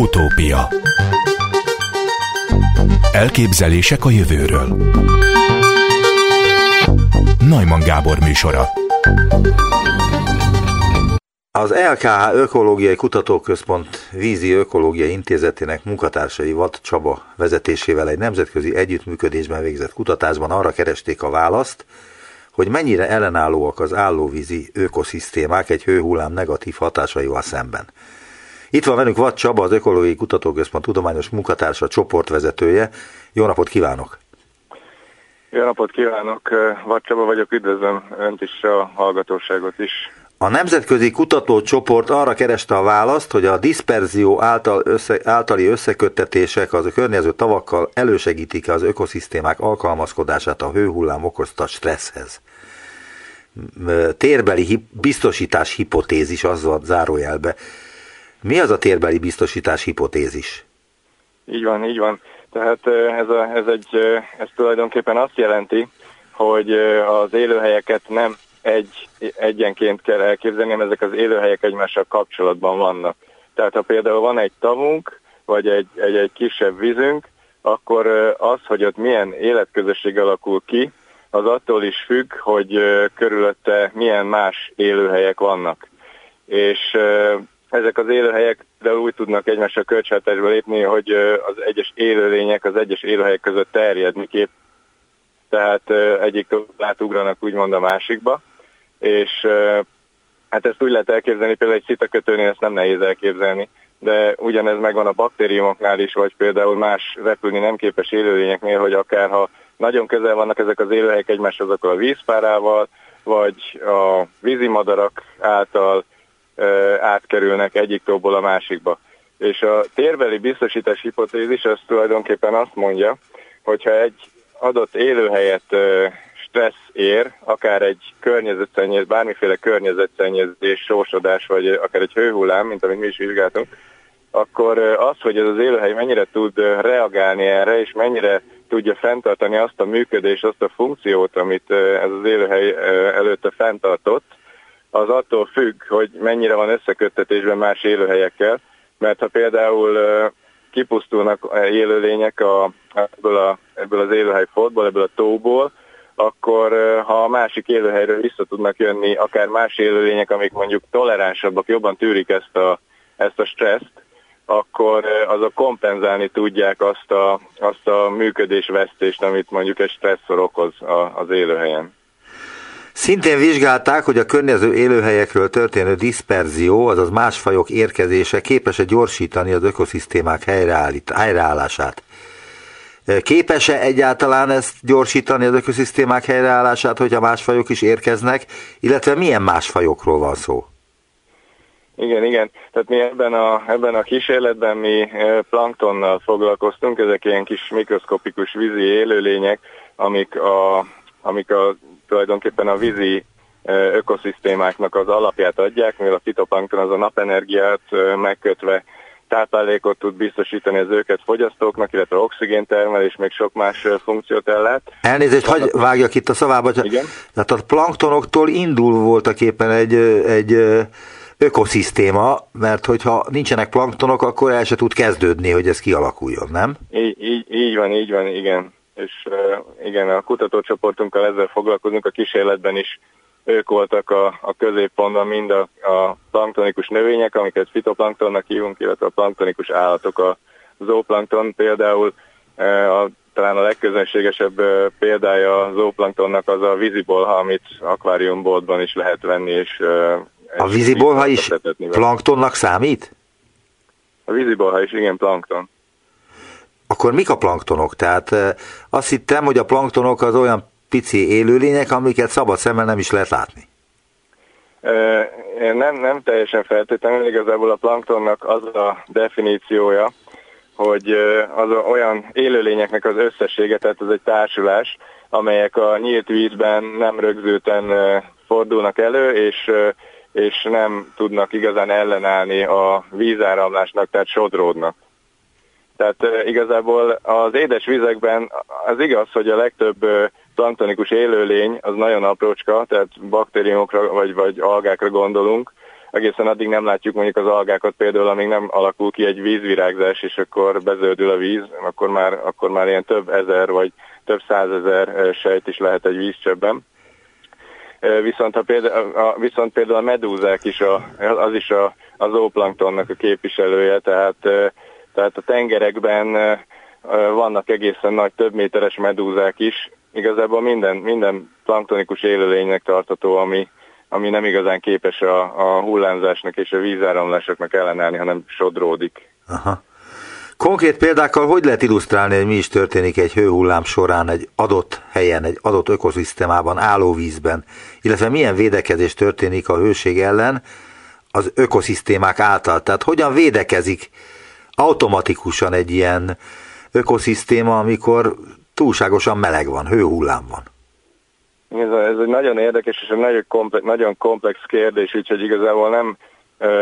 Utópia. Elképzelések a jövőről. Najman Gábor műsora. Az LKH Ökológiai Kutatóközpont Vízi Ökológiai Intézetének munkatársai Vat Csaba vezetésével egy nemzetközi együttműködésben végzett kutatásban arra keresték a választ, hogy mennyire ellenállóak az állóvízi ökoszisztémák egy hőhullám negatív hatásaival szemben. Itt van velünk Vat Csaba, az Ökológiai Kutatóközpont tudományos munkatársa, csoportvezetője. Jó napot kívánok! Jó napot kívánok! Vat Csaba vagyok, üdvözlöm Önt is, a hallgatóságot is. A nemzetközi kutatócsoport arra kereste a választ, hogy a diszperzió által össze, általi összeköttetések az a környező tavakkal elősegítik az ökoszisztémák alkalmazkodását a hőhullám okozta stresszhez. Térbeli biztosítás hipotézis, az a zárójelbe. Mi az a térbeli biztosítás hipotézis? Így van, így van. Tehát ez, a, ez, egy, ez tulajdonképpen azt jelenti, hogy az élőhelyeket nem egy, egyenként kell elképzelni, mert ezek az élőhelyek egymással kapcsolatban vannak. Tehát ha például van egy tavunk, vagy egy, egy, egy kisebb vízünk, akkor az, hogy ott milyen életközösség alakul ki, az attól is függ, hogy körülötte milyen más élőhelyek vannak. És ezek az élőhelyek de úgy tudnak egymással kölcsönhatásba lépni, hogy az egyes élőlények az egyes élőhelyek között terjedni kép. Tehát egyik átugranak úgymond a másikba és hát ezt úgy lehet elképzelni, például egy szitakötőnél ezt nem nehéz elképzelni, de ugyanez megvan a baktériumoknál is, vagy például más repülni nem képes élőlényeknél, hogy akár ha nagyon közel vannak ezek az élőhelyek egymáshoz, akkor a vízpárával, vagy a vízimadarak által átkerülnek egyik tóból a másikba. És a térbeli biztosítás hipotézis az tulajdonképpen azt mondja, hogyha egy adott élőhelyet stressz ér, akár egy környezetszennyezés, bármiféle környezetszennyezés, sósodás, vagy akár egy hőhullám, mint amit mi is vizsgáltunk, akkor az, hogy ez az élőhely mennyire tud reagálni erre, és mennyire tudja fenntartani azt a működést, azt a funkciót, amit ez az élőhely előtte fenntartott, az attól függ, hogy mennyire van összeköttetésben más élőhelyekkel, mert ha például kipusztulnak élőlények a, ebből, a, ebből az élőhely fotból, ebből a tóból, akkor ha a másik élőhelyről vissza tudnak jönni akár más élőlények, amik mondjuk toleránsabbak, jobban tűrik ezt a, ezt a stresszt, akkor azok kompenzálni tudják azt a, azt a működésvesztést, amit mondjuk egy stresszor okoz az élőhelyen. Szintén vizsgálták, hogy a környező élőhelyekről történő diszperzió, azaz más fajok érkezése képes-e gyorsítani az ökoszisztémák helyreállását. Képes-e egyáltalán ezt gyorsítani az ökoszisztémák helyreállását, hogyha más fajok is érkeznek, illetve milyen más fajokról van szó? Igen, igen. Tehát mi ebben a, ebben a kísérletben mi planktonnal foglalkoztunk, ezek ilyen kis mikroszkopikus vízi élőlények, amik, a, amik a, tulajdonképpen a vízi ökoszisztémáknak az alapját adják, mivel a fitoplankton az a napenergiát megkötve táplálékot tud biztosítani az őket fogyasztóknak, illetve oxigéntermelés, még sok más funkciót ellát. Elnézést, hagy vágjak itt a szavába. Igen? Tehát a planktonoktól indul voltak éppen egy, egy ökoszisztéma, mert hogyha nincsenek planktonok, akkor el se tud kezdődni, hogy ez kialakuljon, nem? Így, így, így van, így van, igen. És igen, a kutatócsoportunkkal ezzel foglalkozunk, a kísérletben is ők voltak a, a középpontban mind a, a planktonikus növények, amiket fitoplanktonnak hívunk, illetve a planktonikus állatok, a zooplankton például, a, talán a legközönségesebb példája a zooplanktonnak az a vízibolha, amit akváriumboltban is lehet venni, és a vízibolha is planktonnak számít? A vízibolha is, igen, plankton. Akkor mik a planktonok? Tehát azt hittem, hogy a planktonok az olyan pici élőlények, amiket szabad szemmel nem is lehet látni. Nem, nem teljesen feltétlenül, igazából a planktonnak az a definíciója, hogy az olyan élőlényeknek az összessége, tehát ez egy társulás, amelyek a nyílt vízben nem rögzülten fordulnak elő, és, és nem tudnak igazán ellenállni a vízáramlásnak, tehát sodródnak. Tehát igazából az édes vizekben az igaz, hogy a legtöbb planktonikus élőlény az nagyon aprócska, tehát baktériumokra vagy, vagy algákra gondolunk, egészen addig nem látjuk mondjuk az algákat például, amíg nem alakul ki egy vízvirágzás, és akkor bezöldül a víz, akkor már, akkor már ilyen több ezer vagy több százezer sejt is lehet egy vízcsöbben. Viszont, ha például, a, viszont például a medúzák is, a, az is a, az zooplanktonnak a képviselője, tehát, tehát a tengerekben vannak egészen nagy több méteres medúzák is. Igazából minden, minden planktonikus élőlénynek tartató, ami, ami nem igazán képes a, a hullámzásnak és a vízáramlásoknak ellenállni, hanem sodródik. Aha. Konkrét példákkal hogy lehet illusztrálni, hogy mi is történik egy hőhullám során egy adott helyen, egy adott ökoszisztémában, állóvízben, illetve milyen védekezés történik a hőség ellen az ökoszisztémák által. Tehát hogyan védekezik automatikusan egy ilyen ökoszisztéma, amikor túlságosan meleg van, hőhullám van. Ez, ez egy nagyon érdekes és egy nagyon komplex, nagyon komplex kérdés, úgyhogy igazából nem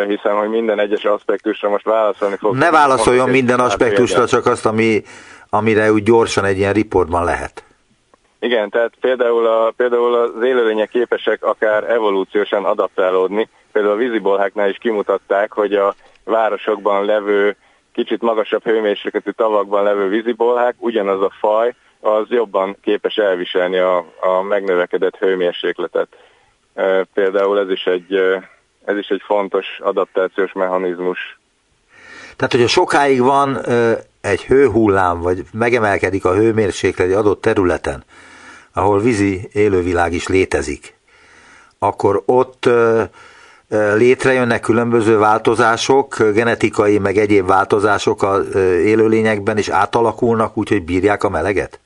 hiszem, hogy minden egyes aspektusra most válaszolni fog. Ne válaszoljon minden aspektusra, csak azt, ami, amire úgy gyorsan egy ilyen riportban lehet. Igen, tehát például, a, például az élőlények képesek akár evolúciósan adaptálódni. Például a vízibolháknál is kimutatták, hogy a városokban levő kicsit magasabb hőmérsékletű tavakban levő vízibolhák, ugyanaz a faj, az jobban képes elviselni a, a megnövekedett hőmérsékletet. Például ez is egy, ez is egy fontos adaptációs mechanizmus. Tehát, hogyha sokáig van egy hőhullám, vagy megemelkedik a hőmérséklet egy adott területen, ahol vízi élővilág is létezik, akkor ott létrejönnek különböző változások, genetikai meg egyéb változások az élőlényekben, és átalakulnak úgy, hogy bírják a meleget?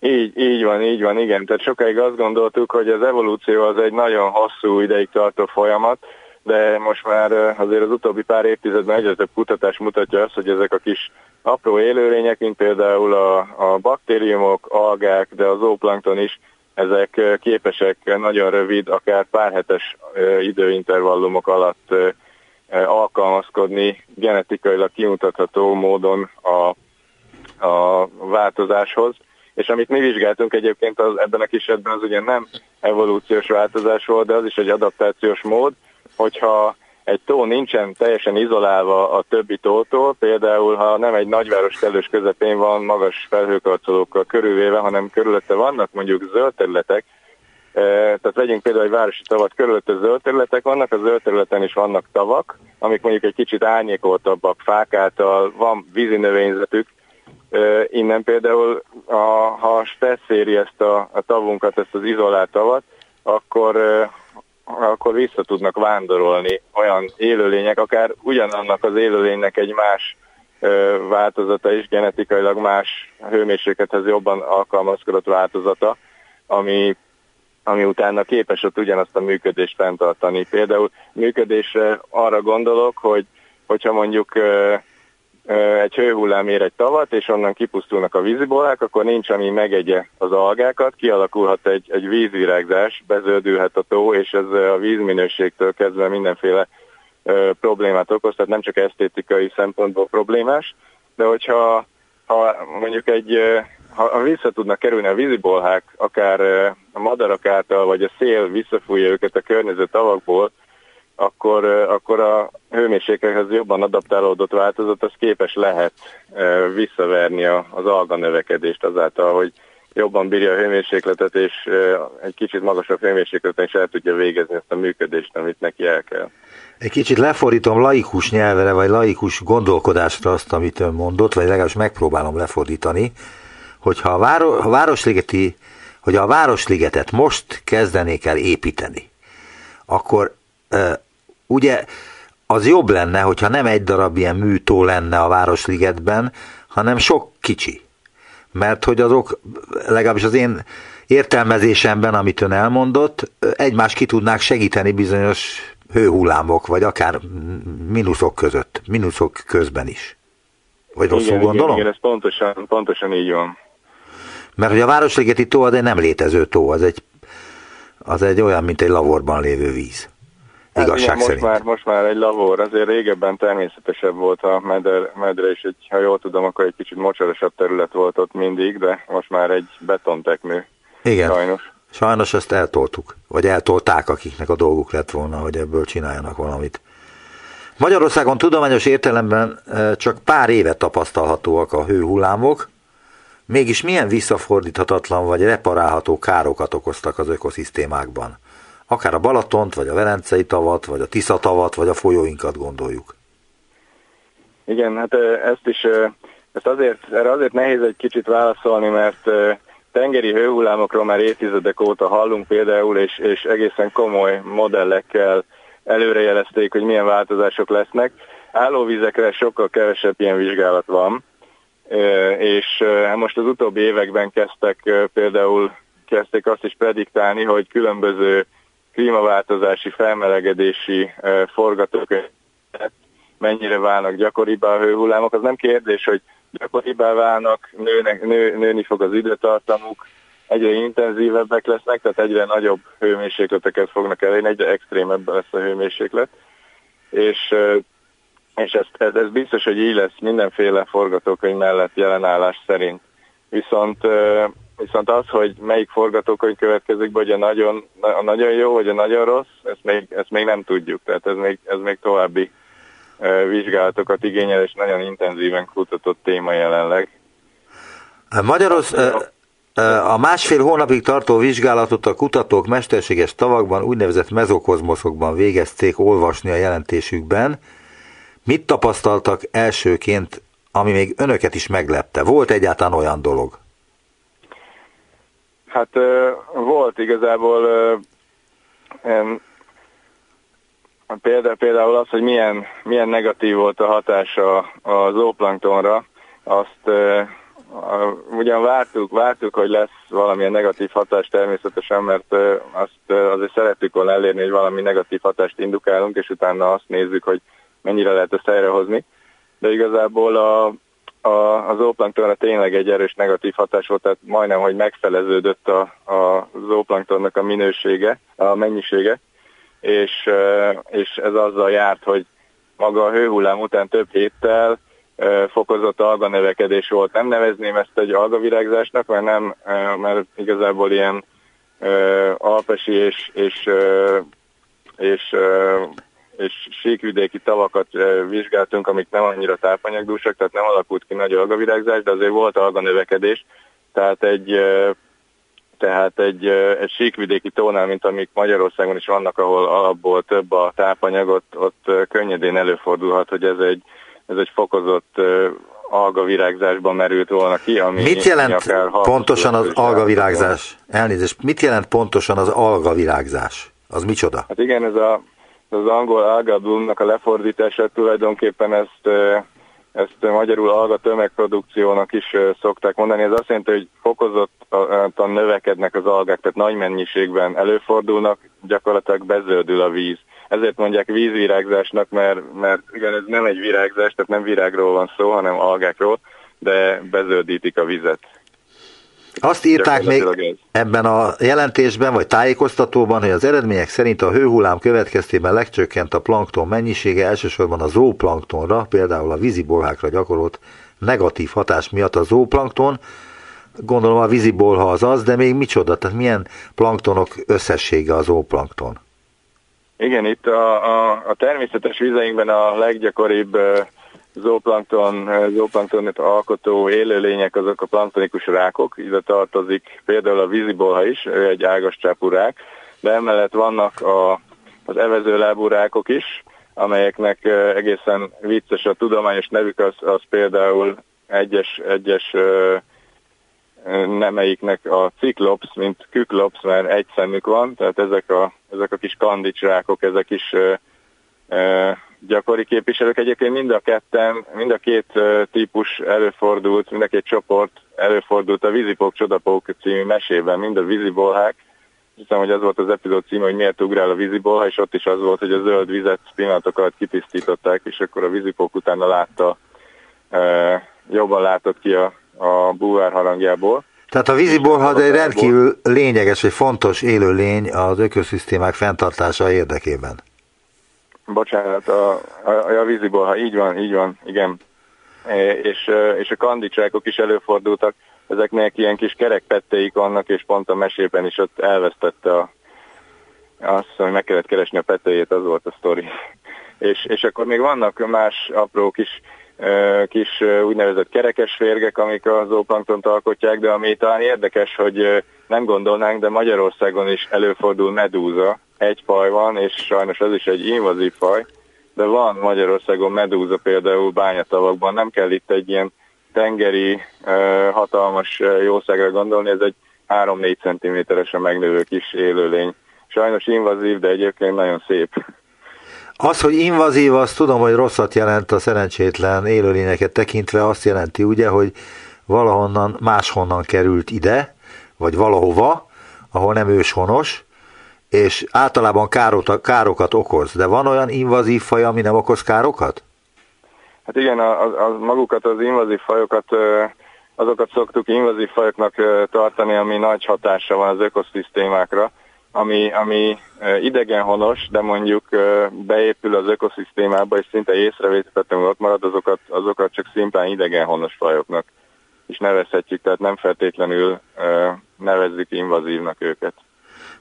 Így, így van, így van, igen. Tehát sokáig azt gondoltuk, hogy az evolúció az egy nagyon hosszú ideig tartó folyamat, de most már azért az utóbbi pár évtizedben egyre több kutatás mutatja azt, hogy ezek a kis apró élőlények, mint például a, a baktériumok, algák, de az zooplankton is ezek képesek nagyon rövid, akár párhetes időintervallumok alatt alkalmazkodni genetikailag kimutatható módon a, a változáshoz. És amit mi vizsgáltunk egyébként az, ebben a kisetben az ugye nem evolúciós változás volt, de az is egy adaptációs mód, hogyha egy tó nincsen teljesen izolálva a többi tótól, például ha nem egy nagyváros kellős közepén van magas felhőkarcolókkal körülvéve, hanem körülötte vannak mondjuk zöld területek, e, tehát vegyünk például egy városi tavat, körülötte zöld területek vannak, a zöld területen is vannak tavak, amik mondjuk egy kicsit árnyékoltabbak fák által, van vízi növényzetük, e, innen például, a, ha stressz éri ezt a, a tavunkat, ezt az izolált tavat, akkor e, akkor vissza tudnak vándorolni olyan élőlények, akár ugyanannak az élőlénynek egy más változata is, genetikailag más hőmérséklethez jobban alkalmazkodott változata, ami, ami utána képes ott ugyanazt a működést fenntartani. Például működésre arra gondolok, hogy hogyha mondjuk egy hőhullám ér egy tavat, és onnan kipusztulnak a vízibolák, akkor nincs, ami megegye az algákat, kialakulhat egy, egy vízvirágzás, bezöldülhet a tó, és ez a vízminőségtől kezdve mindenféle ö, problémát okoz, tehát nem csak esztétikai szempontból problémás, de hogyha ha mondjuk egy, ha, vissza tudnak kerülni a vízibolhák, akár a madarak által, vagy a szél visszafújja őket a környező tavakból, akkor, akkor a hőmérséklethez jobban adaptálódott változat az képes lehet visszaverni az alga növekedést azáltal, hogy jobban bírja a hőmérsékletet, és egy kicsit magasabb hőmérsékleten is el tudja végezni ezt a működést, amit neki el kell. Egy kicsit lefordítom laikus nyelvere, vagy laikus gondolkodásra azt, amit ön mondott, vagy legalábbis megpróbálom lefordítani, hogyha a, váro, a Városligeti, hogy a Városligetet most kezdenék el építeni, akkor ugye az jobb lenne, hogyha nem egy darab ilyen műtó lenne a Városligetben, hanem sok kicsi. Mert hogy azok, legalábbis az én értelmezésemben, amit ön elmondott, egymás ki tudnák segíteni bizonyos hőhullámok, vagy akár mínuszok között, mínuszok közben is. Vagy rosszul igen, gondolom? Igen, ez pontosan, pontosan így van. Mert hogy a Városligeti tó az egy nem létező tó, az egy, az egy olyan, mint egy lavorban lévő víz. Igazság hát, most szerint. Már, most már egy lavor, azért régebben természetesebb volt a meder, medre, és egy, ha jól tudom, akkor egy kicsit mocsorosabb terület volt ott mindig, de most már egy betontekmű. Igen. Sajnos. Sajnos ezt eltoltuk, vagy eltolták, akiknek a dolguk lett volna, hogy ebből csináljanak valamit. Magyarországon tudományos értelemben csak pár éve tapasztalhatóak a hőhullámok, mégis milyen visszafordíthatatlan vagy reparálható károkat okoztak az ökoszisztémákban. Akár a Balatont, vagy a Velencei tavat, vagy a Tisza tavat, vagy a folyóinkat gondoljuk. Igen, hát ezt is, ezt azért, erre azért nehéz egy kicsit válaszolni, mert tengeri hőhullámokról már évtizedek óta hallunk például, és, és egészen komoly modellekkel előrejelezték, hogy milyen változások lesznek. Állóvizekre sokkal kevesebb ilyen vizsgálat van, és hát most az utóbbi években kezdtek például kezdték azt is prediktálni, hogy különböző klímaváltozási, felmelegedési forgatók mennyire válnak gyakoribbá a hőhullámok. Az nem kérdés, hogy gyakoribbá válnak, nőnek, nő, nőni fog az időtartamuk, egyre intenzívebbek lesznek, tehát egyre nagyobb hőmérsékleteket fognak elérni, egyre extrémebb lesz a hőmérséklet, és, és ez, ez, ez biztos, hogy így lesz mindenféle forgatókönyv mellett jelenállás szerint. Viszont, viszont az, hogy melyik forgatókönyv következik, vagy a nagyon, a nagyon jó, vagy a nagyon rossz, ezt még, ezt még nem tudjuk, tehát ez még, ez még további vizsgálatokat igényel, és nagyon intenzíven kutatott téma jelenleg. Magyarország, a másfél hónapig tartó vizsgálatot a kutatók mesterséges tavakban, úgynevezett mezokozmoszokban végezték olvasni a jelentésükben. Mit tapasztaltak elsőként, ami még önöket is meglepte? Volt egyáltalán olyan dolog? Hát volt igazából például, például az, hogy milyen, milyen negatív volt a hatása a zooplanktonra, azt ugyan vártuk, vártuk, hogy lesz valamilyen negatív hatás természetesen, mert azt azért szerettük volna elérni, hogy valami negatív hatást indukálunk, és utána azt nézzük, hogy mennyire lehet ezt helyrehozni. De igazából a, a, az zooplanktonra tényleg egy erős negatív hatás volt, tehát majdnem, hogy megfeleződött a, a zooplanktonnak a minősége, a mennyisége, és, és ez azzal járt, hogy maga a hőhullám után több héttel fokozott alganövekedés volt. Nem nevezném ezt egy algavirágzásnak, mert nem, mert igazából ilyen alpesi és, és, és, és síkvidéki tavakat vizsgáltunk, amik nem annyira tápanyagdúsak, tehát nem alakult ki nagy algavirágzás, de azért volt alganövekedés, tehát egy tehát egy, egy síkvidéki tónál, mint amik Magyarországon is vannak, ahol alapból több a tápanyagot, ott könnyedén előfordulhat, hogy ez egy ez egy fokozott algavirágzásban merült volna ki. Ami mit jelent pontosan az algavirágzás? Elnézést, mit jelent pontosan az algavirágzás? Az micsoda? Hát igen, ez a, az angol algablumnak a lefordítása tulajdonképpen ezt, ezt magyarul alga tömegprodukciónak is szokták mondani. Ez azt jelenti, hogy fokozottan növekednek az algák, tehát nagy mennyiségben előfordulnak, gyakorlatilag bezöldül a víz ezért mondják vízvirágzásnak, mert, mert igen, ez nem egy virágzás, tehát nem virágról van szó, hanem algákról, de bezöldítik a vizet. Azt írták még ebben a jelentésben, vagy tájékoztatóban, hogy az eredmények szerint a hőhullám következtében legcsökkent a plankton mennyisége, elsősorban a zooplanktonra, például a vízibolhákra gyakorolt negatív hatás miatt a zooplankton, gondolom a vízibolha az az, de még micsoda, tehát milyen planktonok összessége az zooplankton? Igen, itt a, a, a természetes vizeinkben a leggyakoribb zooplankton, zooplanktonot alkotó élőlények azok a planktonikus rákok, ide tartozik például a vízibolha is, ő egy ágascsápú rák, de emellett vannak a, az evezőlábú rákok is, amelyeknek egészen vicces a tudományos nevük, az, az például egyes, egyes nemeiknek a ciklops, mint küklops, mert egy szemük van, tehát ezek a, ezek a kis kandicsrákok, ezek is gyakori képviselők. Egyébként mind a ketten, mind a két típus előfordult, mind a két csoport előfordult a Vízipók Csodapók című mesében, mind a vízibolhák. Hiszem, hogy az volt az epizód címe, hogy miért ugrál a vízibolha, és ott is az volt, hogy a zöld vizet pillanatok alatt kitisztították, és akkor a vízipók utána látta, jobban látott ki a a búvár harangjából. Tehát a vízibolha egy rendkívül lényeges vagy fontos élőlény az ökoszisztémák fenntartása érdekében. Bocsánat, a, a, a vízibolha, így van, így van, igen. És, és a kandicsákok is előfordultak. ezeknek ilyen kis kerekpetteik vannak, és pont a mesében is ott elvesztette a, azt, hogy meg kellett keresni a petejét, az volt a sztori. És, és akkor még vannak más apró kis kis úgynevezett kerekes férgek, amik a zooplanktont alkotják, de ami talán érdekes, hogy nem gondolnánk, de Magyarországon is előfordul medúza. Egy faj van, és sajnos ez is egy invazív faj, de van Magyarországon medúza például bányatavakban. Nem kell itt egy ilyen tengeri hatalmas jószágra gondolni, ez egy 3-4 cm-esen megnövő kis élőlény. Sajnos invazív, de egyébként nagyon szép. Az, hogy invazív, azt tudom, hogy rosszat jelent a szerencsétlen élőlényeket tekintve, azt jelenti ugye, hogy valahonnan máshonnan került ide, vagy valahova, ahol nem őshonos, és általában károt, károkat okoz. De van olyan invazív faj, ami nem okoz károkat? Hát igen, a, a, a magukat, az invazív fajokat, azokat szoktuk invazív fajoknak tartani, ami nagy hatása van az ökoszisztémákra ami, ami idegenhonos, de mondjuk beépül az ökoszisztémába, és szinte észrevétetlenül ott marad, azokat, azokat csak szimplán idegenhonos fajoknak is nevezhetjük, tehát nem feltétlenül nevezzük invazívnak őket.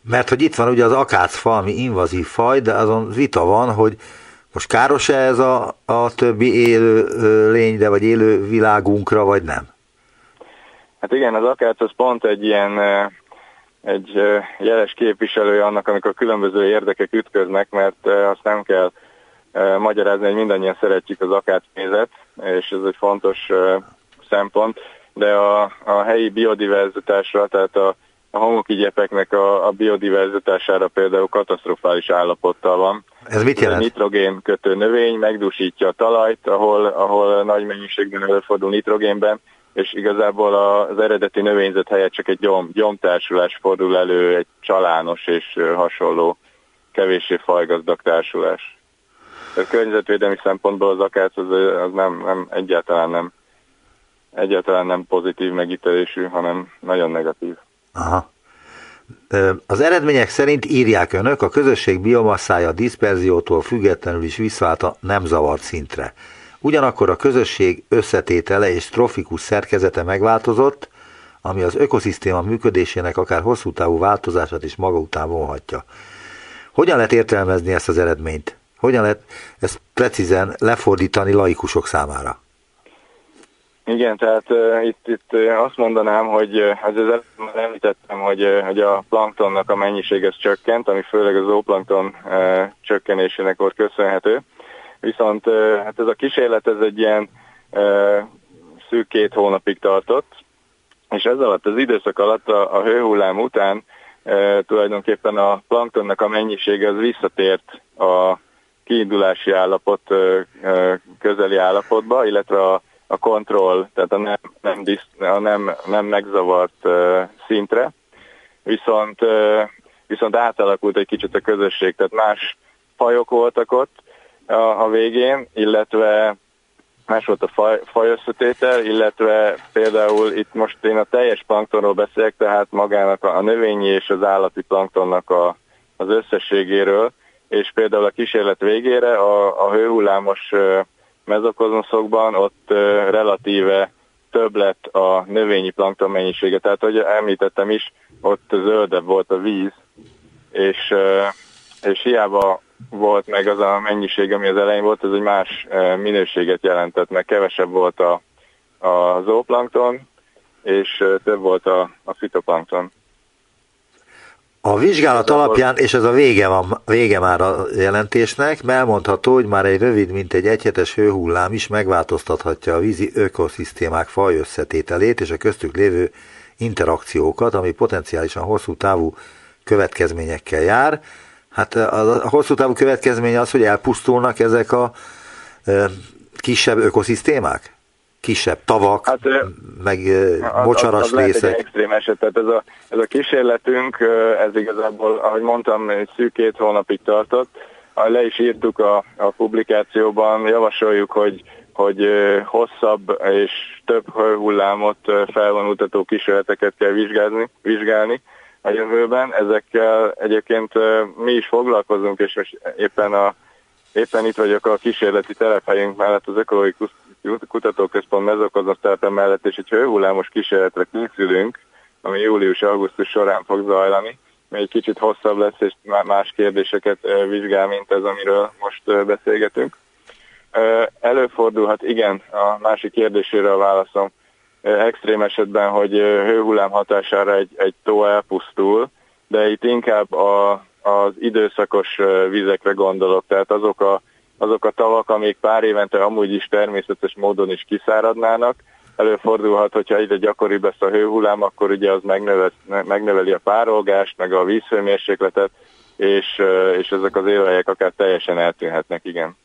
Mert hogy itt van ugye az akácfa, ami invazív faj, de azon vita van, hogy most káros-e ez a, a többi élő lényre, vagy élő világunkra, vagy nem? Hát igen, az akác az pont egy ilyen egy jeles képviselője annak, amikor különböző érdekek ütköznek, mert azt nem kell magyarázni, hogy mindannyian szeretjük az akácmézet, és ez egy fontos szempont, de a, a helyi biodiverzitásra, tehát a, a homokigyepeknek a, a biodiverzitására például katasztrofális állapottal van. Ez mit jelent? A nitrogén kötő növény megdúsítja a talajt, ahol, ahol nagy mennyiségben előfordul nitrogénben, és igazából az eredeti növényzet helyett csak egy gyom, gyomtársulás fordul elő, egy csalános és hasonló kevéssé fajgazdag társulás. A környezetvédelmi szempontból az akác az, az nem, nem, egyáltalán nem egyáltalán nem pozitív megítélésű, hanem nagyon negatív. Aha. Az eredmények szerint írják önök, a közösség biomasszája a diszperziótól függetlenül is visszaállt a nem zavart szintre. Ugyanakkor a közösség összetétele és trofikus szerkezete megváltozott, ami az ökoszisztéma működésének akár hosszú távú változását is maga után vonhatja. Hogyan lehet értelmezni ezt az eredményt? Hogyan lehet ezt precízen lefordítani laikusok számára? Igen, tehát uh, itt, itt uh, azt mondanám, hogy uh, az előbb említettem, hogy, uh, hogy a planktonnak a mennyisége csökkent, ami főleg az zooplankton uh, csökkenésének volt köszönhető. Viszont hát ez a kísérlet ez egy ilyen szűk két hónapig tartott, és ez alatt az időszak alatt a, a hőhullám után e, tulajdonképpen a planktonnak a mennyisége az visszatért a kiindulási állapot e, közeli állapotba, illetve a, a kontroll, tehát a nem, nem, disz, a nem, nem megzavart e, szintre. Viszont, e, viszont átalakult egy kicsit a közösség, tehát más fajok voltak ott, a, a végén, illetve más volt a faj, fajösszetétel, illetve például itt most én a teljes planktonról beszélek, tehát magának a, a növényi és az állati planktonnak a, az összességéről, és például a kísérlet végére a, a hőhullámos mezokozmoszokban ott relatíve több lett a növényi plankton mennyisége. Tehát, hogy említettem is, ott zöldebb volt a víz, és, és hiába volt meg az a mennyiség, ami az elején volt, ez egy más minőséget jelentett, mert kevesebb volt a, a zooplankton, és több volt a, a fitoplankton. A vizsgálat alapján, és ez a vége, van, vége már a jelentésnek, elmondható, hogy már egy rövid, mint egy egyhetes hőhullám is megváltoztathatja a vízi ökoszisztémák faj összetételét és a köztük lévő interakciókat, ami potenciálisan hosszú távú következményekkel jár. Hát a hosszú távú következmény az, hogy elpusztulnak ezek a kisebb ökoszisztémák? Kisebb tavak, hát, meg mocsaras az, az részek. Lehet egy extrém eset, tehát ez a, ez a kísérletünk, ez igazából, ahogy mondtam, szűk két hónapig tartott. Le is írtuk a, a publikációban, javasoljuk, hogy hogy hosszabb és több hullámot felvonultató kísérleteket kell vizsgálni, vizsgálni a jövőben. Ezekkel egyébként mi is foglalkozunk, és most éppen, a, éppen itt vagyok a kísérleti telephelyünk mellett az ökológikus Kutatóközpont mezokozatárta mellett, és egy hőhullámos kísérletre készülünk, ami július-augusztus során fog zajlani, egy kicsit hosszabb lesz, és más kérdéseket vizsgál, mint ez, amiről most beszélgetünk. Előfordulhat, igen, a másik kérdésére a válaszom, extrém esetben, hogy hőhullám hatására egy, egy tó elpusztul, de itt inkább a, az időszakos vizekre gondolok, tehát azok a, azok a tavak, amik pár évente amúgy is természetes módon is kiszáradnának, előfordulhat, hogyha ide gyakoribb lesz a hőhullám, akkor ugye az megnöveli, megnöveli a párolgást, meg a vízhőmérsékletet, és, és ezek az élőhelyek akár teljesen eltűnhetnek, igen.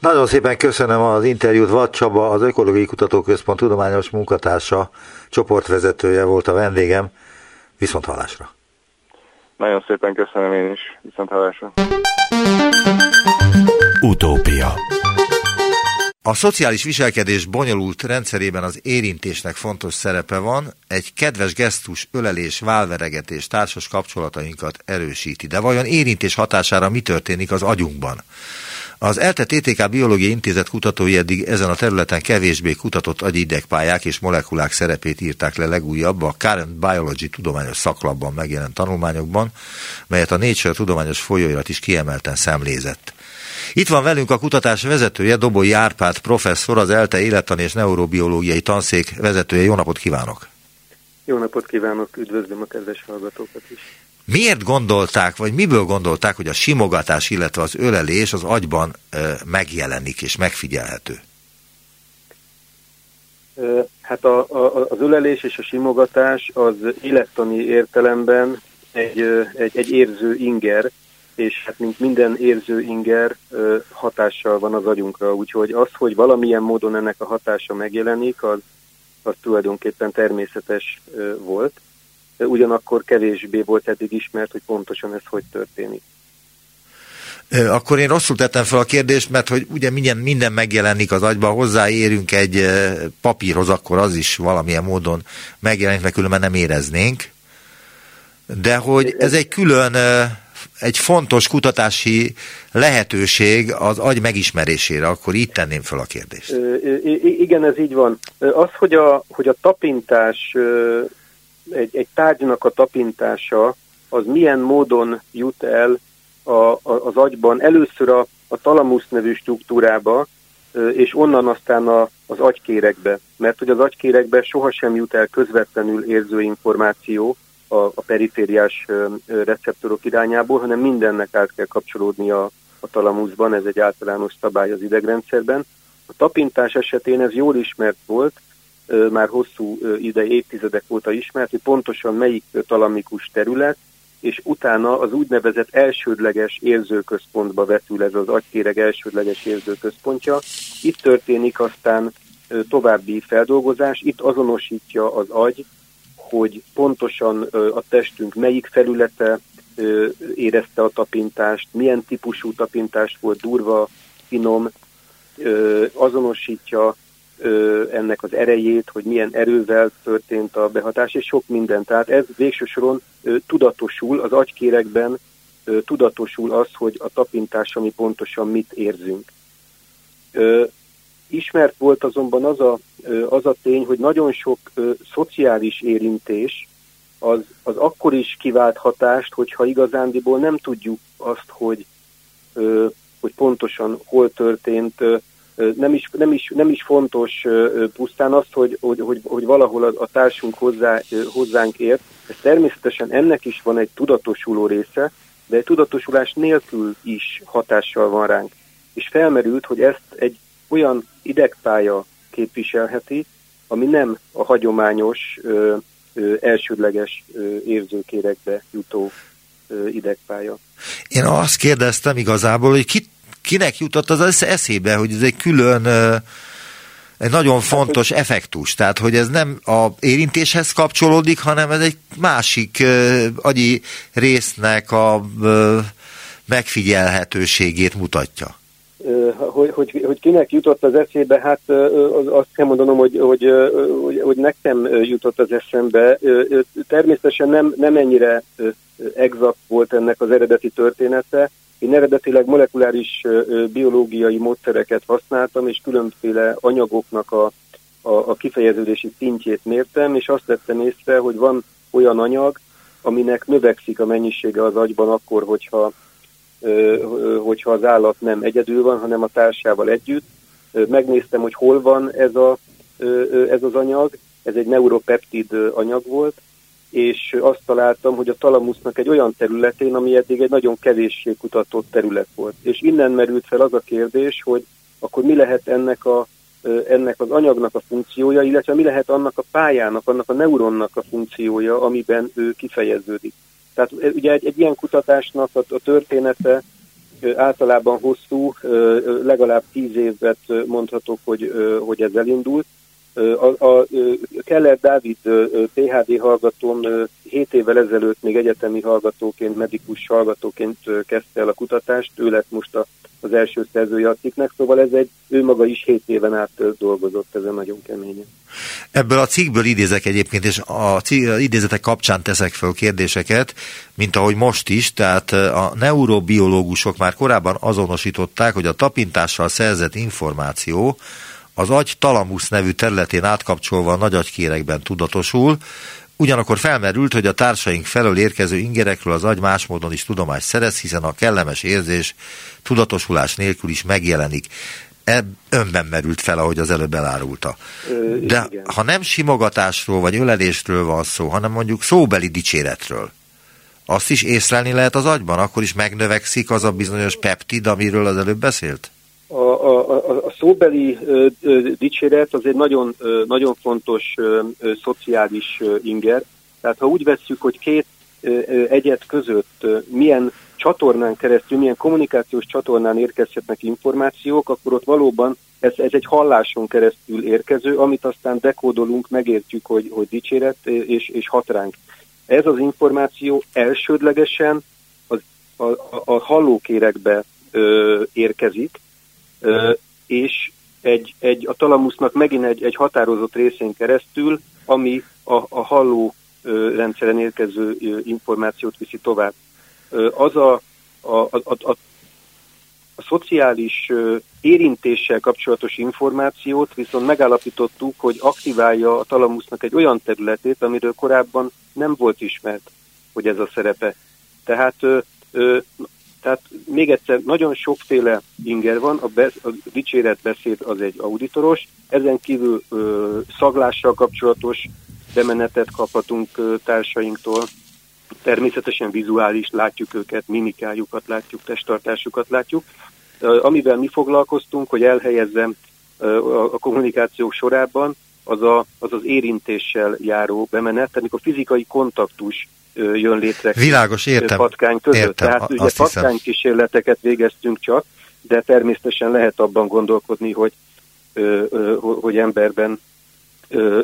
Nagyon szépen köszönöm az interjút. Vad Csaba, az Ökológiai Kutatóközpont tudományos munkatársa, csoportvezetője volt a vendégem. Viszont hallásra. Nagyon szépen köszönöm én is. Viszont hallásra. Utópia a szociális viselkedés bonyolult rendszerében az érintésnek fontos szerepe van, egy kedves gesztus, ölelés, válveregetés társas kapcsolatainkat erősíti. De vajon érintés hatására mi történik az agyunkban? Az ELTE TTK Biológiai Intézet kutatói eddig ezen a területen kevésbé kutatott agyidegpályák és molekulák szerepét írták le legújabb a Current Biology tudományos szaklapban megjelent tanulmányokban, melyet a Nature tudományos folyóirat is kiemelten szemlézett. Itt van velünk a kutatás vezetője, Doboly Árpád professzor, az ELTE élettani és neurobiológiai tanszék vezetője. Jó napot kívánok! Jó napot kívánok, üdvözlöm a kedves hallgatókat is! Miért gondolták, vagy miből gondolták, hogy a simogatás, illetve az ölelés az agyban megjelenik és megfigyelhető? Hát a, a, az ölelés és a simogatás az élettani értelemben egy, egy, egy érző inger, és hát mint minden érző inger hatással van az agyunkra, úgyhogy az, hogy valamilyen módon ennek a hatása megjelenik, az, az tulajdonképpen természetes volt, ugyanakkor kevésbé volt eddig ismert, hogy pontosan ez hogy történik. Akkor én rosszul tettem fel a kérdést, mert hogy ugye minden, minden megjelenik az agyba, hozzáérünk egy papírhoz, akkor az is valamilyen módon megjelenik, mert különben nem éreznénk. De hogy ez egy külön egy fontos kutatási lehetőség az agy megismerésére, akkor itt tenném fel a kérdést. Igen, ez így van. Az, hogy a, hogy a tapintás, egy, egy tárgynak a tapintása, az milyen módon jut el a, a, az agyban, először a, a talamusz nevű struktúrába, és onnan aztán a, az agykérekbe. Mert hogy az agykérekbe sohasem jut el közvetlenül érző információ, a, a perifériás receptorok irányából, hanem mindennek át kell kapcsolódni a, a talamuszban, ez egy általános szabály az idegrendszerben. A tapintás esetén ez jól ismert volt, már hosszú ide, évtizedek óta ismert, hogy pontosan melyik talamikus terület, és utána az úgynevezett elsődleges érzőközpontba vetül ez az agykéreg elsődleges érzőközpontja. Itt történik aztán további feldolgozás, itt azonosítja az agy hogy pontosan a testünk melyik felülete érezte a tapintást, milyen típusú tapintást volt, durva, finom, azonosítja ennek az erejét, hogy milyen erővel történt a behatás, és sok minden. Tehát ez végső soron tudatosul, az agykérekben tudatosul az, hogy a tapintás, ami pontosan mit érzünk. Ismert volt azonban az a, az a tény, hogy nagyon sok szociális érintés az, az akkor is kivált hatást, hogyha igazándiból nem tudjuk azt, hogy, hogy pontosan hol történt, nem is, nem is, nem is fontos pusztán azt, hogy, hogy, hogy, hogy valahol a, a társunk hozzá, hozzánk ért. Ez természetesen ennek is van egy tudatosuló része, de egy tudatosulás nélkül is hatással van ránk. És felmerült, hogy ezt egy olyan idegpálya képviselheti, ami nem a hagyományos ö, ö, elsődleges ö, érzőkérekbe jutó idegpálya. Én azt kérdeztem igazából, hogy ki, kinek jutott az eszébe, hogy ez egy külön egy nagyon fontos effektus, tehát hogy ez nem a érintéshez kapcsolódik, hanem ez egy másik ö, agyi résznek a ö, megfigyelhetőségét mutatja. Hogy, hogy, hogy kinek jutott az eszébe, hát azt kell mondanom, hogy, hogy, hogy, hogy nekem jutott az eszembe. Természetesen nem, nem ennyire exakt volt ennek az eredeti története, Én eredetileg molekuláris biológiai módszereket használtam, és különféle anyagoknak a, a, a kifejeződési szintjét mértem, és azt vettem észre, hogy van olyan anyag, aminek növekszik a mennyisége az agyban akkor, hogyha, hogyha az állat nem egyedül van, hanem a társával együtt. Megnéztem, hogy hol van ez, a, ez az anyag, ez egy neuropeptid anyag volt, és azt találtam, hogy a talamusznak egy olyan területén, ami eddig egy nagyon kevéssé kutatott terület volt. És innen merült fel az a kérdés, hogy akkor mi lehet ennek, a, ennek az anyagnak a funkciója, illetve mi lehet annak a pályának, annak a neuronnak a funkciója, amiben ő kifejeződik. Tehát ugye egy, egy ilyen kutatásnak a, a története általában hosszú, legalább tíz évet mondhatok, hogy, hogy ez elindult, a, a Keller Dávid PHD hallgatóm 7 évvel ezelőtt még egyetemi hallgatóként, medikus hallgatóként kezdte el a kutatást, ő lett most a, az első szerzője a cikknek, szóval ez egy, ő maga is 7 éven át dolgozott ezen nagyon keményen. Ebből a cikkből idézek egyébként, és a idézetek kapcsán teszek föl kérdéseket, mint ahogy most is, tehát a neurobiológusok már korábban azonosították, hogy a tapintással szerzett információ az agy talamusz nevű területén átkapcsolva a nagyagykérekben tudatosul, Ugyanakkor felmerült, hogy a társaink felől érkező ingerekről az agy más módon is tudomást szerez, hiszen a kellemes érzés tudatosulás nélkül is megjelenik. Ebb önben merült fel, ahogy az előbb elárulta. De ha nem simogatásról vagy ölelésről van szó, hanem mondjuk szóbeli dicséretről, azt is észlelni lehet az agyban? Akkor is megnövekszik az a bizonyos peptid, amiről az előbb beszélt? a, a, a szóbeli ö, ö, dicséret az egy nagyon, ö, nagyon fontos ö, ö, szociális ö, inger. Tehát ha úgy vesszük, hogy két ö, ö, egyet között ö, milyen csatornán keresztül, milyen kommunikációs csatornán érkezhetnek információk, akkor ott valóban ez, ez egy halláson keresztül érkező, amit aztán dekódolunk, megértjük, hogy, hogy dicséret és, és hat ránk. Ez az információ elsődlegesen az, a, a, a hallókérekbe ö, érkezik, és egy, egy, a talamusznak megint egy, egy határozott részén keresztül, ami a, a halló rendszeren érkező információt viszi tovább. Az a, a, a, a, a szociális érintéssel kapcsolatos információt viszont megállapítottuk, hogy aktiválja a talamusznak egy olyan területét, amiről korábban nem volt ismert, hogy ez a szerepe. Tehát még egyszer, nagyon sokféle inger van, a, be, a dicséretbeszéd az egy auditoros, ezen kívül ö, szaglással kapcsolatos bemenetet kaphatunk ö, társainktól, természetesen vizuális, látjuk őket, mimikájukat látjuk, testtartásukat látjuk. Ö, amivel mi foglalkoztunk, hogy elhelyezzem ö, a, a kommunikációk sorában, az, a, az az érintéssel járó bemenet, tehát amikor fizikai kontaktus jön létre Világos, értem. patkány között. Értem, Tehát ugye patkány kísérleteket végeztünk csak, de természetesen lehet abban gondolkodni, hogy, hogy emberben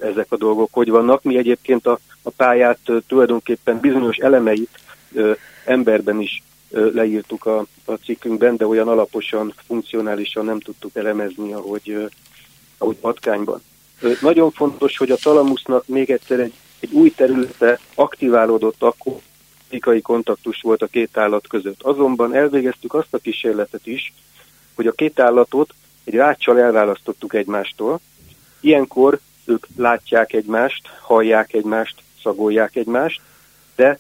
ezek a dolgok hogy vannak. Mi egyébként a, a pályát tulajdonképpen bizonyos elemeit emberben is leírtuk a, a cikkünkben, de olyan alaposan, funkcionálisan nem tudtuk elemezni, ahogy, ahogy patkányban. Nagyon fontos, hogy a talamusznak még egyszer egy egy új területe aktiválódott akkor, fizikai kontaktus volt a két állat között. Azonban elvégeztük azt a kísérletet is, hogy a két állatot egy ráccsal elválasztottuk egymástól. Ilyenkor ők látják egymást, hallják egymást, szagolják egymást, de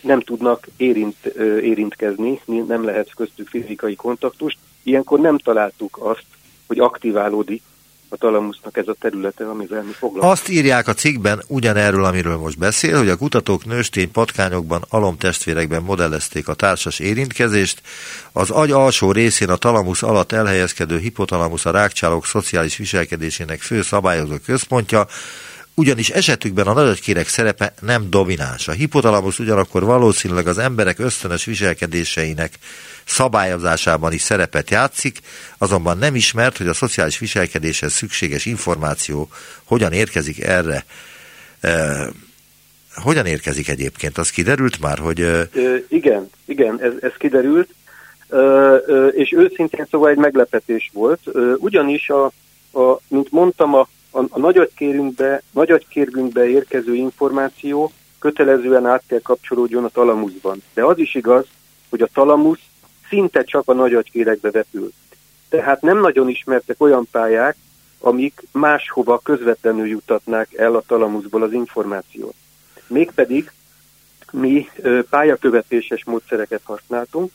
nem tudnak érint, érintkezni, nem lehet köztük fizikai kontaktust. Ilyenkor nem találtuk azt, hogy aktiválódik a talamusznak ez a területe, amivel mi foglalkozunk. Azt írják a cikkben ugyanerről, amiről most beszél, hogy a kutatók nőstény patkányokban, alomtestvérekben modellezték a társas érintkezést, az agy alsó részén a talamusz alatt elhelyezkedő hipotalamusz a rákcsálók szociális viselkedésének fő szabályozó központja, ugyanis esetükben a nagyagykérek szerepe nem domináns. A hipotalamusz ugyanakkor valószínűleg az emberek ösztönös viselkedéseinek szabályozásában is szerepet játszik, azonban nem ismert, hogy a szociális viselkedéshez szükséges információ hogyan érkezik erre. E, hogyan érkezik egyébként? Az kiderült már, hogy... E... Igen, igen, ez, ez kiderült, e, és őszintén szóval egy meglepetés volt, ugyanis a, a mint mondtam, a, a, a nagyagykérünkbe, nagyagykérgünkbe érkező információ kötelezően át kell kapcsolódjon a talamuszban. De az is igaz, hogy a talamusz szinte csak a nagyagykérekbe vetül. Tehát nem nagyon ismertek olyan pályák, amik máshova közvetlenül jutatnák el a talamuszból az információt. Mégpedig mi pályakövetéses módszereket használtunk,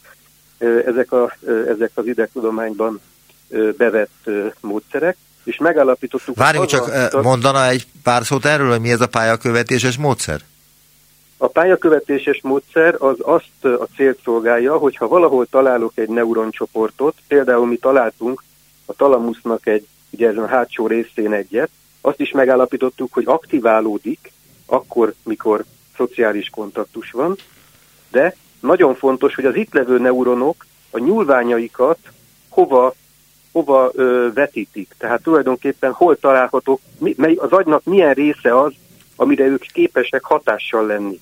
ezek, a, ezek az idegtudományban bevett módszerek, és megállapítottuk... Várjunk csak, a, mondana egy pár szót erről, hogy mi ez a pályakövetéses módszer? A pályakövetéses módszer az azt a célt szolgálja, hogy ha valahol találok egy neuroncsoportot, például mi találtunk a talamusznak egy, ugye ezen a hátsó részén egyet, azt is megállapítottuk, hogy aktiválódik akkor, mikor szociális kontaktus van, de nagyon fontos, hogy az itt levő neuronok a nyúlványaikat hova, hova ö, vetítik. Tehát tulajdonképpen hol találhatók, mi, mely, az agynak milyen része az, amire ők képesek hatással lenni.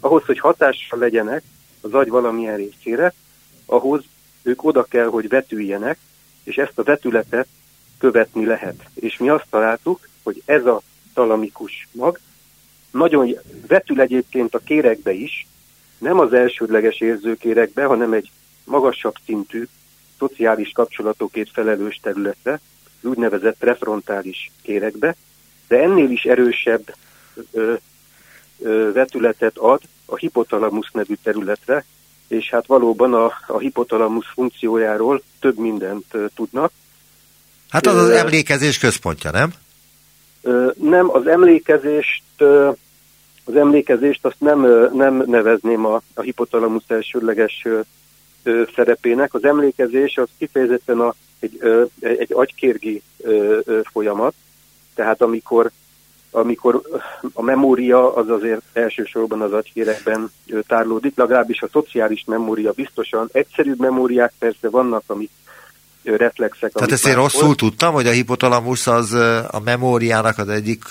Ahhoz, hogy hatással legyenek az agy valamilyen részére, ahhoz ők oda kell, hogy vetüljenek, és ezt a vetületet követni lehet. És mi azt találtuk, hogy ez a talamikus mag nagyon vetül egyébként a kérekbe is, nem az elsődleges érzőkérekbe, hanem egy magasabb szintű szociális kapcsolatokért felelős területre, az úgynevezett prefrontális kérekbe, de ennél is erősebb ö, ö, vetületet ad a hipotalamus nevű területre, és hát valóban a, a hipotalamus funkciójáról több mindent ö, tudnak. Hát az az emlékezés központja, nem? Nem, az emlékezést az emlékezést azt nem, nem nevezném a, a hipotalamus elsődleges szerepének. Az emlékezés az kifejezetten a, egy, egy agykérgi folyamat, tehát amikor, amikor a memória az azért elsősorban az agykérekben tárlódik, legalábbis a szociális memória biztosan. Egyszerűbb memóriák persze vannak, amik reflexek. Tehát ezt én rosszul volt. tudtam, hogy a hipotalamus az a memóriának az egyik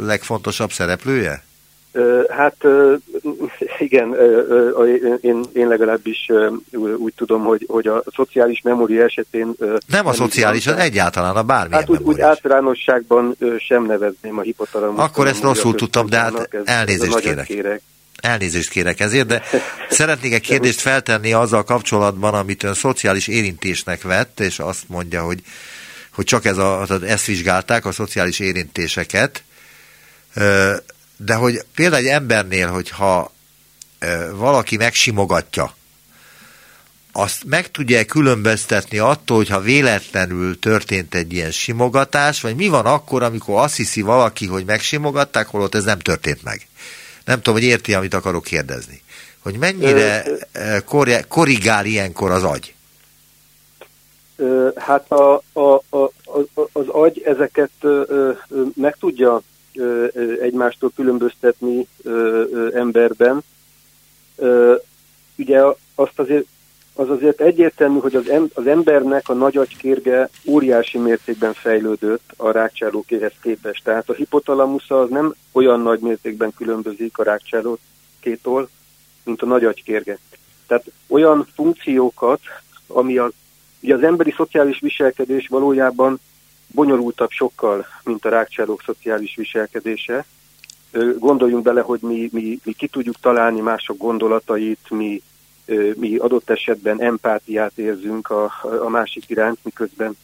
legfontosabb szereplője? Hát igen, én, én legalábbis úgy tudom, hogy, hogy a szociális memória esetén... Nem a szociális, az egyáltalán a bármilyen Hát úgy, úgy általánosságban sem nevezném a hipotalamus. Akkor ezt rosszul tudtam, de hát elnézést kérek. kérek. Elnézést kérek ezért, de szeretnék egy kérdést feltenni azzal kapcsolatban, amit ön szociális érintésnek vett, és azt mondja, hogy, hogy csak ez a, ezt vizsgálták, a szociális érintéseket de hogy például egy embernél, hogyha valaki megsimogatja, azt meg tudja különböztetni attól, hogyha véletlenül történt egy ilyen simogatás, vagy mi van akkor, amikor azt hiszi valaki, hogy megsimogatták, holott ez nem történt meg. Nem tudom, hogy érti, amit akarok kérdezni. Hogy mennyire korrigál ilyenkor az agy? Hát a, a, a, az agy ezeket meg tudja egymástól különböztetni emberben. Ugye azt azért, az azért egyértelmű, hogy az, em, az embernek a nagy agykérge óriási mértékben fejlődött a rákcsálókéhez képest. Tehát a hipotalamusza az nem olyan nagy mértékben különbözik a rákcsálókétól, mint a nagy agykérge. Tehát olyan funkciókat, ami a, ugye az emberi szociális viselkedés valójában bonyolultabb sokkal, mint a rákcsálók szociális viselkedése. Gondoljunk bele, hogy mi, mi, mi ki tudjuk találni mások gondolatait, mi, mi adott esetben empátiát érzünk a, a másik iránt, miközben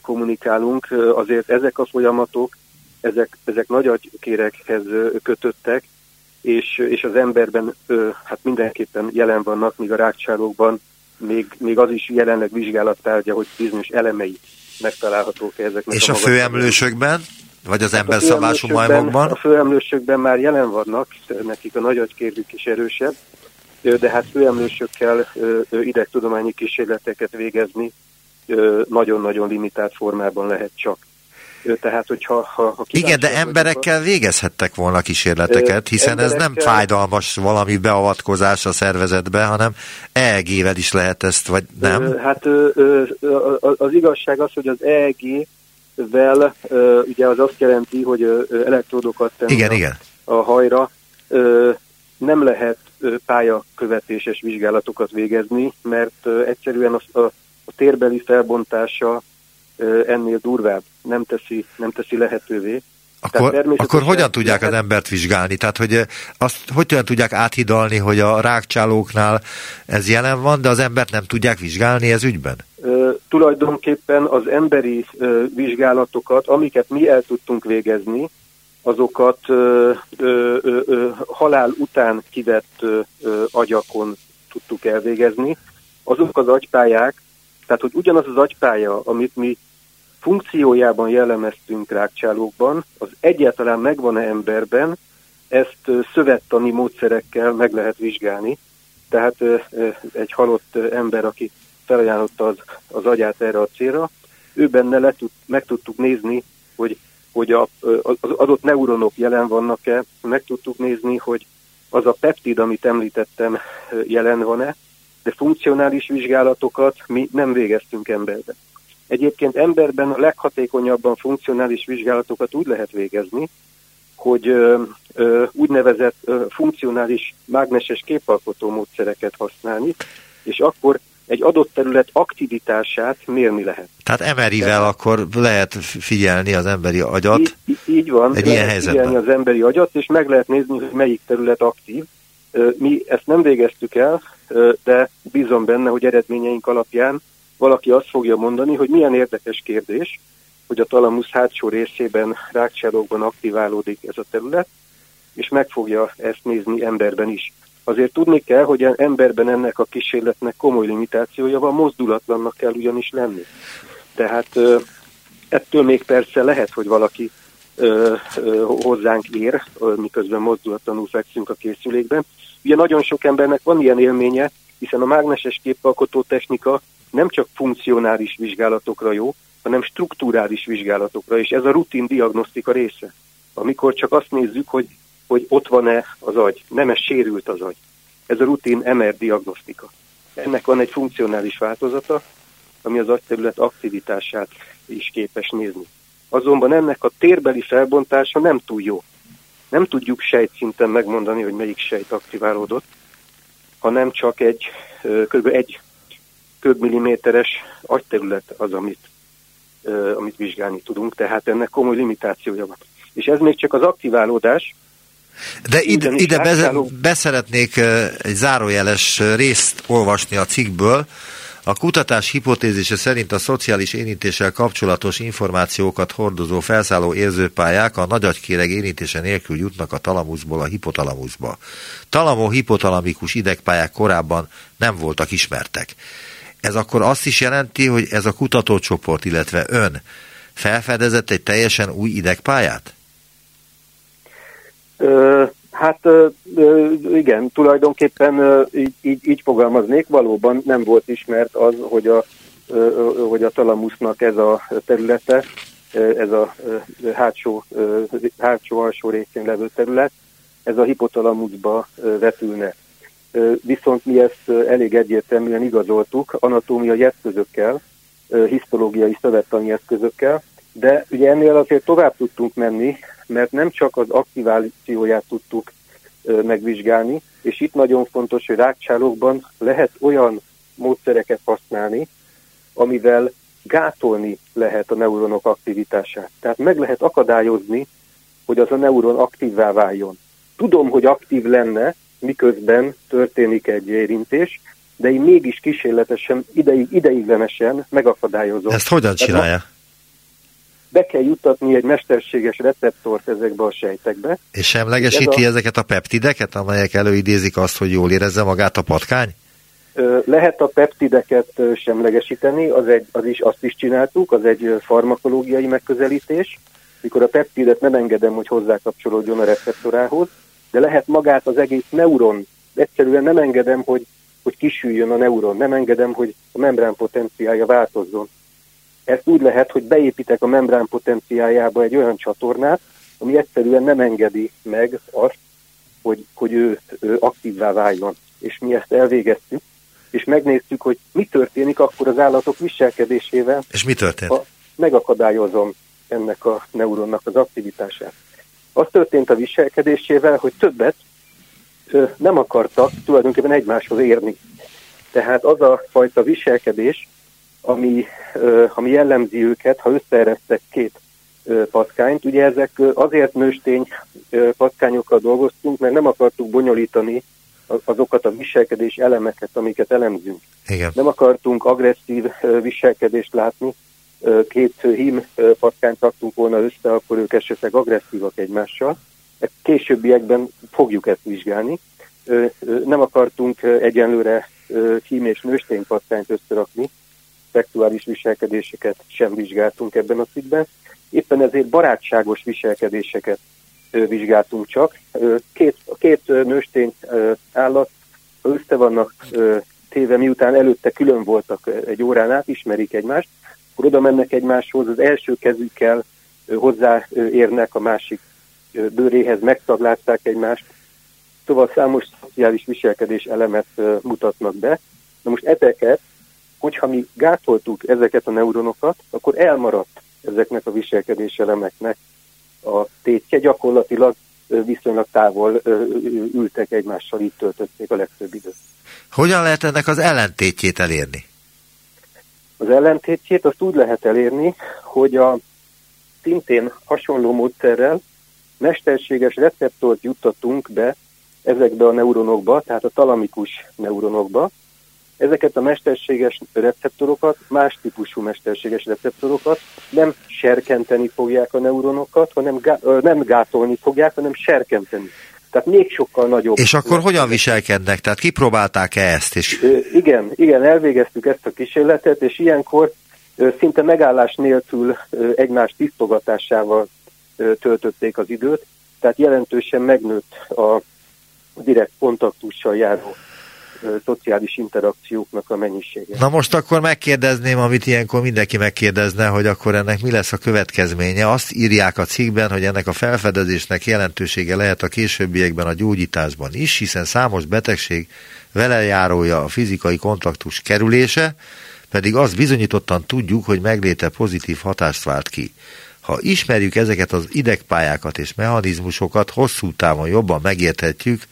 kommunikálunk. Azért ezek a folyamatok, ezek, ezek nagy agykérekhez kötöttek, és, és az emberben hát mindenképpen jelen vannak, míg a rákcsálókban még, még az is jelenleg vizsgálattárgya, hogy bizonyos elemei megtalálhatók ezeknek És a, a főemlősökben? Vagy az hát emberszabású majmokban? A főemlősökben már jelen vannak, nekik a nagy agykérvük is erősebb, de hát főemlősökkel idegtudományi kísérleteket végezni nagyon-nagyon limitált formában lehet csak. Tehát, hogyha, ha, ha Igen, de emberekkel végezhettek volna kísérleteket, hiszen ez nem fájdalmas valami beavatkozás a szervezetbe, hanem EEG-vel is lehet ezt, vagy nem? Hát az igazság az, hogy az EEG-vel ugye az azt jelenti, hogy elektródokat igen, igen. a hajra, nem lehet pályakövetéses vizsgálatokat végezni, mert egyszerűen a, a, a térbeli felbontása ennél durvább nem teszi, nem teszi lehetővé. Akkor, akkor hogyan tudják az embert vizsgálni? Tehát, hogy azt hogyan tudják áthidalni, hogy a rákcsálóknál ez jelen van, de az embert nem tudják vizsgálni ez ügyben? Ö, tulajdonképpen az emberi ö, vizsgálatokat, amiket mi el tudtunk végezni, azokat ö, ö, ö, ö, halál után kivett ö, ö, agyakon tudtuk elvégezni. Azok az agypályák, tehát hogy ugyanaz az agypálya, amit mi funkciójában jellemeztünk rákcsálókban, az egyáltalán megvan-e emberben, ezt szövettani módszerekkel meg lehet vizsgálni. Tehát egy halott ember, aki felajánlotta az, az agyát erre a célra, ő benne le tud, meg tudtuk nézni, hogy, hogy a, az adott neuronok jelen vannak-e, meg tudtuk nézni, hogy az a peptid, amit említettem, jelen van-e, de funkcionális vizsgálatokat mi nem végeztünk emberben. Egyébként emberben a leghatékonyabban funkcionális vizsgálatokat úgy lehet végezni, hogy ö, ö, úgynevezett ö, funkcionális mágneses képalkotó módszereket használni, és akkor egy adott terület aktivitását mérni lehet. Tehát MRI-vel akkor lehet figyelni az emberi agyat? Így, így van, egy ilyen helyzetben. figyelni az emberi agyat, és meg lehet nézni, hogy melyik terület aktív. Mi ezt nem végeztük el, de bízom benne, hogy eredményeink alapján valaki azt fogja mondani, hogy milyen érdekes kérdés, hogy a talamusz hátsó részében rákcsálókban aktiválódik ez a terület, és meg fogja ezt nézni emberben is. Azért tudni kell, hogy emberben ennek a kísérletnek komoly limitációja van, mozdulatlannak kell ugyanis lenni. Tehát ettől még persze lehet, hogy valaki ö, ö, hozzánk ér, miközben mozdulatlanul fekszünk a készülékben. Ugye nagyon sok embernek van ilyen élménye, hiszen a mágneses képalkotó technika nem csak funkcionális vizsgálatokra jó, hanem strukturális vizsgálatokra, és ez a rutin diagnosztika része. Amikor csak azt nézzük, hogy, hogy ott van-e az agy, nem ez sérült az agy. Ez a rutin MR diagnosztika. Ennek van egy funkcionális változata, ami az agyterület aktivitását is képes nézni. Azonban ennek a térbeli felbontása nem túl jó. Nem tudjuk sejtszinten megmondani, hogy melyik sejt aktiválódott, hanem csak egy kb. egy köbmilliméteres agyterület az, amit, uh, amit vizsgálni tudunk, tehát ennek komoly limitációja van. És ez még csak az aktiválódás. De ide, ide be, beszeretnék egy zárójeles részt olvasni a cikkből, a kutatás hipotézise szerint a szociális érintéssel kapcsolatos információkat hordozó felszálló érzőpályák a nagyagykéreg érintése nélkül jutnak a talamuszból a hipotalamuszba. Talamo-hipotalamikus idegpályák korábban nem voltak ismertek. Ez akkor azt is jelenti, hogy ez a kutatócsoport, illetve ön felfedezett egy teljesen új idegpályát? Ö, hát ö, igen, tulajdonképpen ö, így, így, fogalmaznék, valóban nem volt ismert az, hogy a, ö, hogy a talamusznak ez a területe, ez a hátsó, hátsó alsó részén levő terület, ez a hipotalamuszba vetülne viszont mi ezt elég egyértelműen igazoltuk anatómiai eszközökkel, histológiai szövettani eszközökkel, de ugye ennél azért tovább tudtunk menni, mert nem csak az aktivációját tudtuk megvizsgálni, és itt nagyon fontos, hogy rákcsálókban lehet olyan módszereket használni, amivel gátolni lehet a neuronok aktivitását. Tehát meg lehet akadályozni, hogy az a neuron aktívvá váljon. Tudom, hogy aktív lenne, miközben történik egy érintés, de én mégis kísérletesen, ideig, ideiglenesen megakadályozom. Ezt hogyan csinálja? Be kell juttatni egy mesterséges receptort ezekbe a sejtekbe. És semlegesíti Ez a... ezeket a peptideket, amelyek előidézik azt, hogy jól érezze magát a patkány? Lehet a peptideket semlegesíteni, az, egy, az is, azt is csináltuk, az egy farmakológiai megközelítés, mikor a peptidet nem engedem, hogy hozzákapcsolódjon a receptorához, de lehet magát az egész neuron. Egyszerűen nem engedem, hogy, hogy kisüljön a neuron, nem engedem, hogy a membrán potenciája változzon. Ezt úgy lehet, hogy beépítek a membrán potenciájába egy olyan csatornát, ami egyszerűen nem engedi meg azt, hogy, hogy ő, ő aktívvá váljon. És mi ezt elvégeztük, és megnéztük, hogy mi történik akkor az állatok viselkedésével. És mi történt? A, megakadályozom ennek a neuronnak az aktivitását. Az történt a viselkedésével, hogy többet ö, nem akartak tulajdonképpen egymáshoz érni. Tehát az a fajta viselkedés, ami, ö, ami jellemzi őket, ha összeeresztek két patkányt. Ugye ezek azért nőstény patkányokkal dolgoztunk, mert nem akartuk bonyolítani azokat a viselkedés elemeket, amiket elemzünk. Igen. Nem akartunk agresszív viselkedést látni, két hím patkányt raktunk volna össze, akkor ők esetleg agresszívak egymással. Későbbiekben fogjuk ezt vizsgálni. Nem akartunk egyenlőre hím és nőstény patkányt összerakni, szexuális viselkedéseket sem vizsgáltunk ebben a cikkben. Éppen ezért barátságos viselkedéseket vizsgáltunk csak. Két, két nőstény állat, össze vannak téve, miután előtte külön voltak egy órán át, ismerik egymást, akkor oda mennek egymáshoz, az első kezükkel hozzáérnek a másik bőréhez, megtaglázták egymást, szóval számos szociális viselkedés elemet mutatnak be. Na most ezeket, hogyha mi gátoltuk ezeket a neuronokat, akkor elmaradt ezeknek a viselkedés elemeknek a tétje. Gyakorlatilag viszonylag távol ültek egymással, itt töltötték a legtöbb időt. Hogyan lehet ennek az ellentétjét elérni? Az ellentétjét azt úgy lehet elérni, hogy a szintén hasonló módszerrel mesterséges receptort juttatunk be ezekbe a neuronokba, tehát a talamikus neuronokba. Ezeket a mesterséges receptorokat, más típusú mesterséges receptorokat nem serkenteni fogják a neuronokat, hanem gá, nem gátolni fogják, hanem serkenteni. Tehát még sokkal nagyobb. És akkor hogyan viselkednek? Tehát kipróbálták-e ezt? És... Igen, igen, elvégeztük ezt a kísérletet, és ilyenkor szinte megállás nélkül egymás tisztogatásával töltötték az időt, tehát jelentősen megnőtt a direkt kontaktussal járó szociális interakcióknak a mennyisége. Na most akkor megkérdezném, amit ilyenkor mindenki megkérdezne, hogy akkor ennek mi lesz a következménye. Azt írják a cikkben, hogy ennek a felfedezésnek jelentősége lehet a későbbiekben a gyógyításban is, hiszen számos betegség vele járója a fizikai kontaktus kerülése, pedig azt bizonyítottan tudjuk, hogy megléte pozitív hatást vált ki. Ha ismerjük ezeket az idegpályákat és mechanizmusokat, hosszú távon jobban megérthetjük,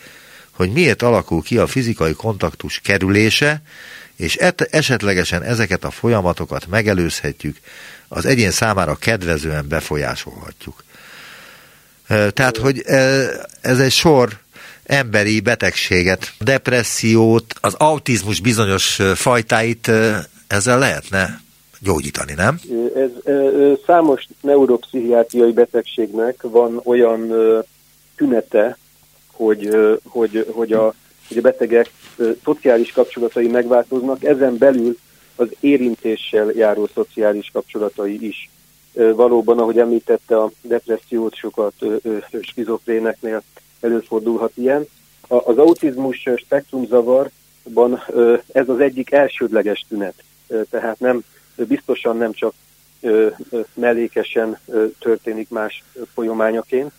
hogy miért alakul ki a fizikai kontaktus kerülése, és et- esetlegesen ezeket a folyamatokat megelőzhetjük, az egyén számára kedvezően befolyásolhatjuk. Tehát, hogy ez egy sor emberi betegséget, depressziót, az autizmus bizonyos fajtáit ezzel lehetne gyógyítani, nem? Ez, számos neuropszichiátriai betegségnek van olyan tünete, hogy, hogy, hogy, a, hogy a betegek szociális kapcsolatai megváltoznak, ezen belül az érintéssel járó szociális kapcsolatai is. Valóban, ahogy említette, a depressziót sokat skizofréneknél előfordulhat ilyen. Az autizmus spektrumzavarban ez az egyik elsődleges tünet, tehát nem biztosan nem csak mellékesen történik más folyamányaként,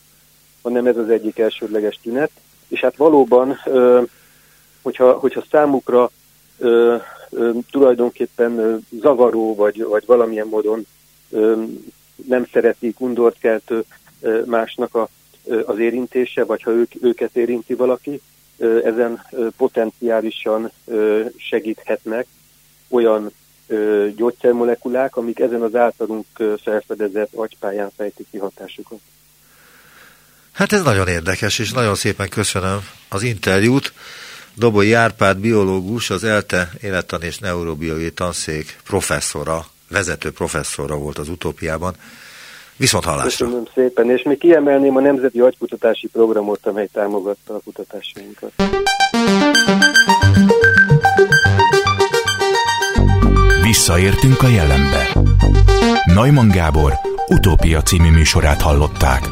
hanem ez az egyik elsődleges tünet. És hát valóban, hogyha, hogyha számukra tulajdonképpen zavaró, vagy, vagy valamilyen módon nem szeretik, undort keltő másnak a, az érintése, vagy ha ők, őket érinti valaki, ezen potenciálisan segíthetnek olyan gyógyszermolekulák, amik ezen az általunk felfedezett agypályán fejtik ki hatásukat. Hát ez nagyon érdekes, és nagyon szépen köszönöm az interjút. Doboly Árpád biológus, az ELTE élettan és neurobiológiai tanszék professzora, vezető professzora volt az utópiában. Viszont hallásra. Köszönöm szépen, és még kiemelném a Nemzeti Agykutatási Programot, amely támogatta a kutatásainkat. Visszaértünk a jelenbe. Neumann Gábor utópia című műsorát hallották.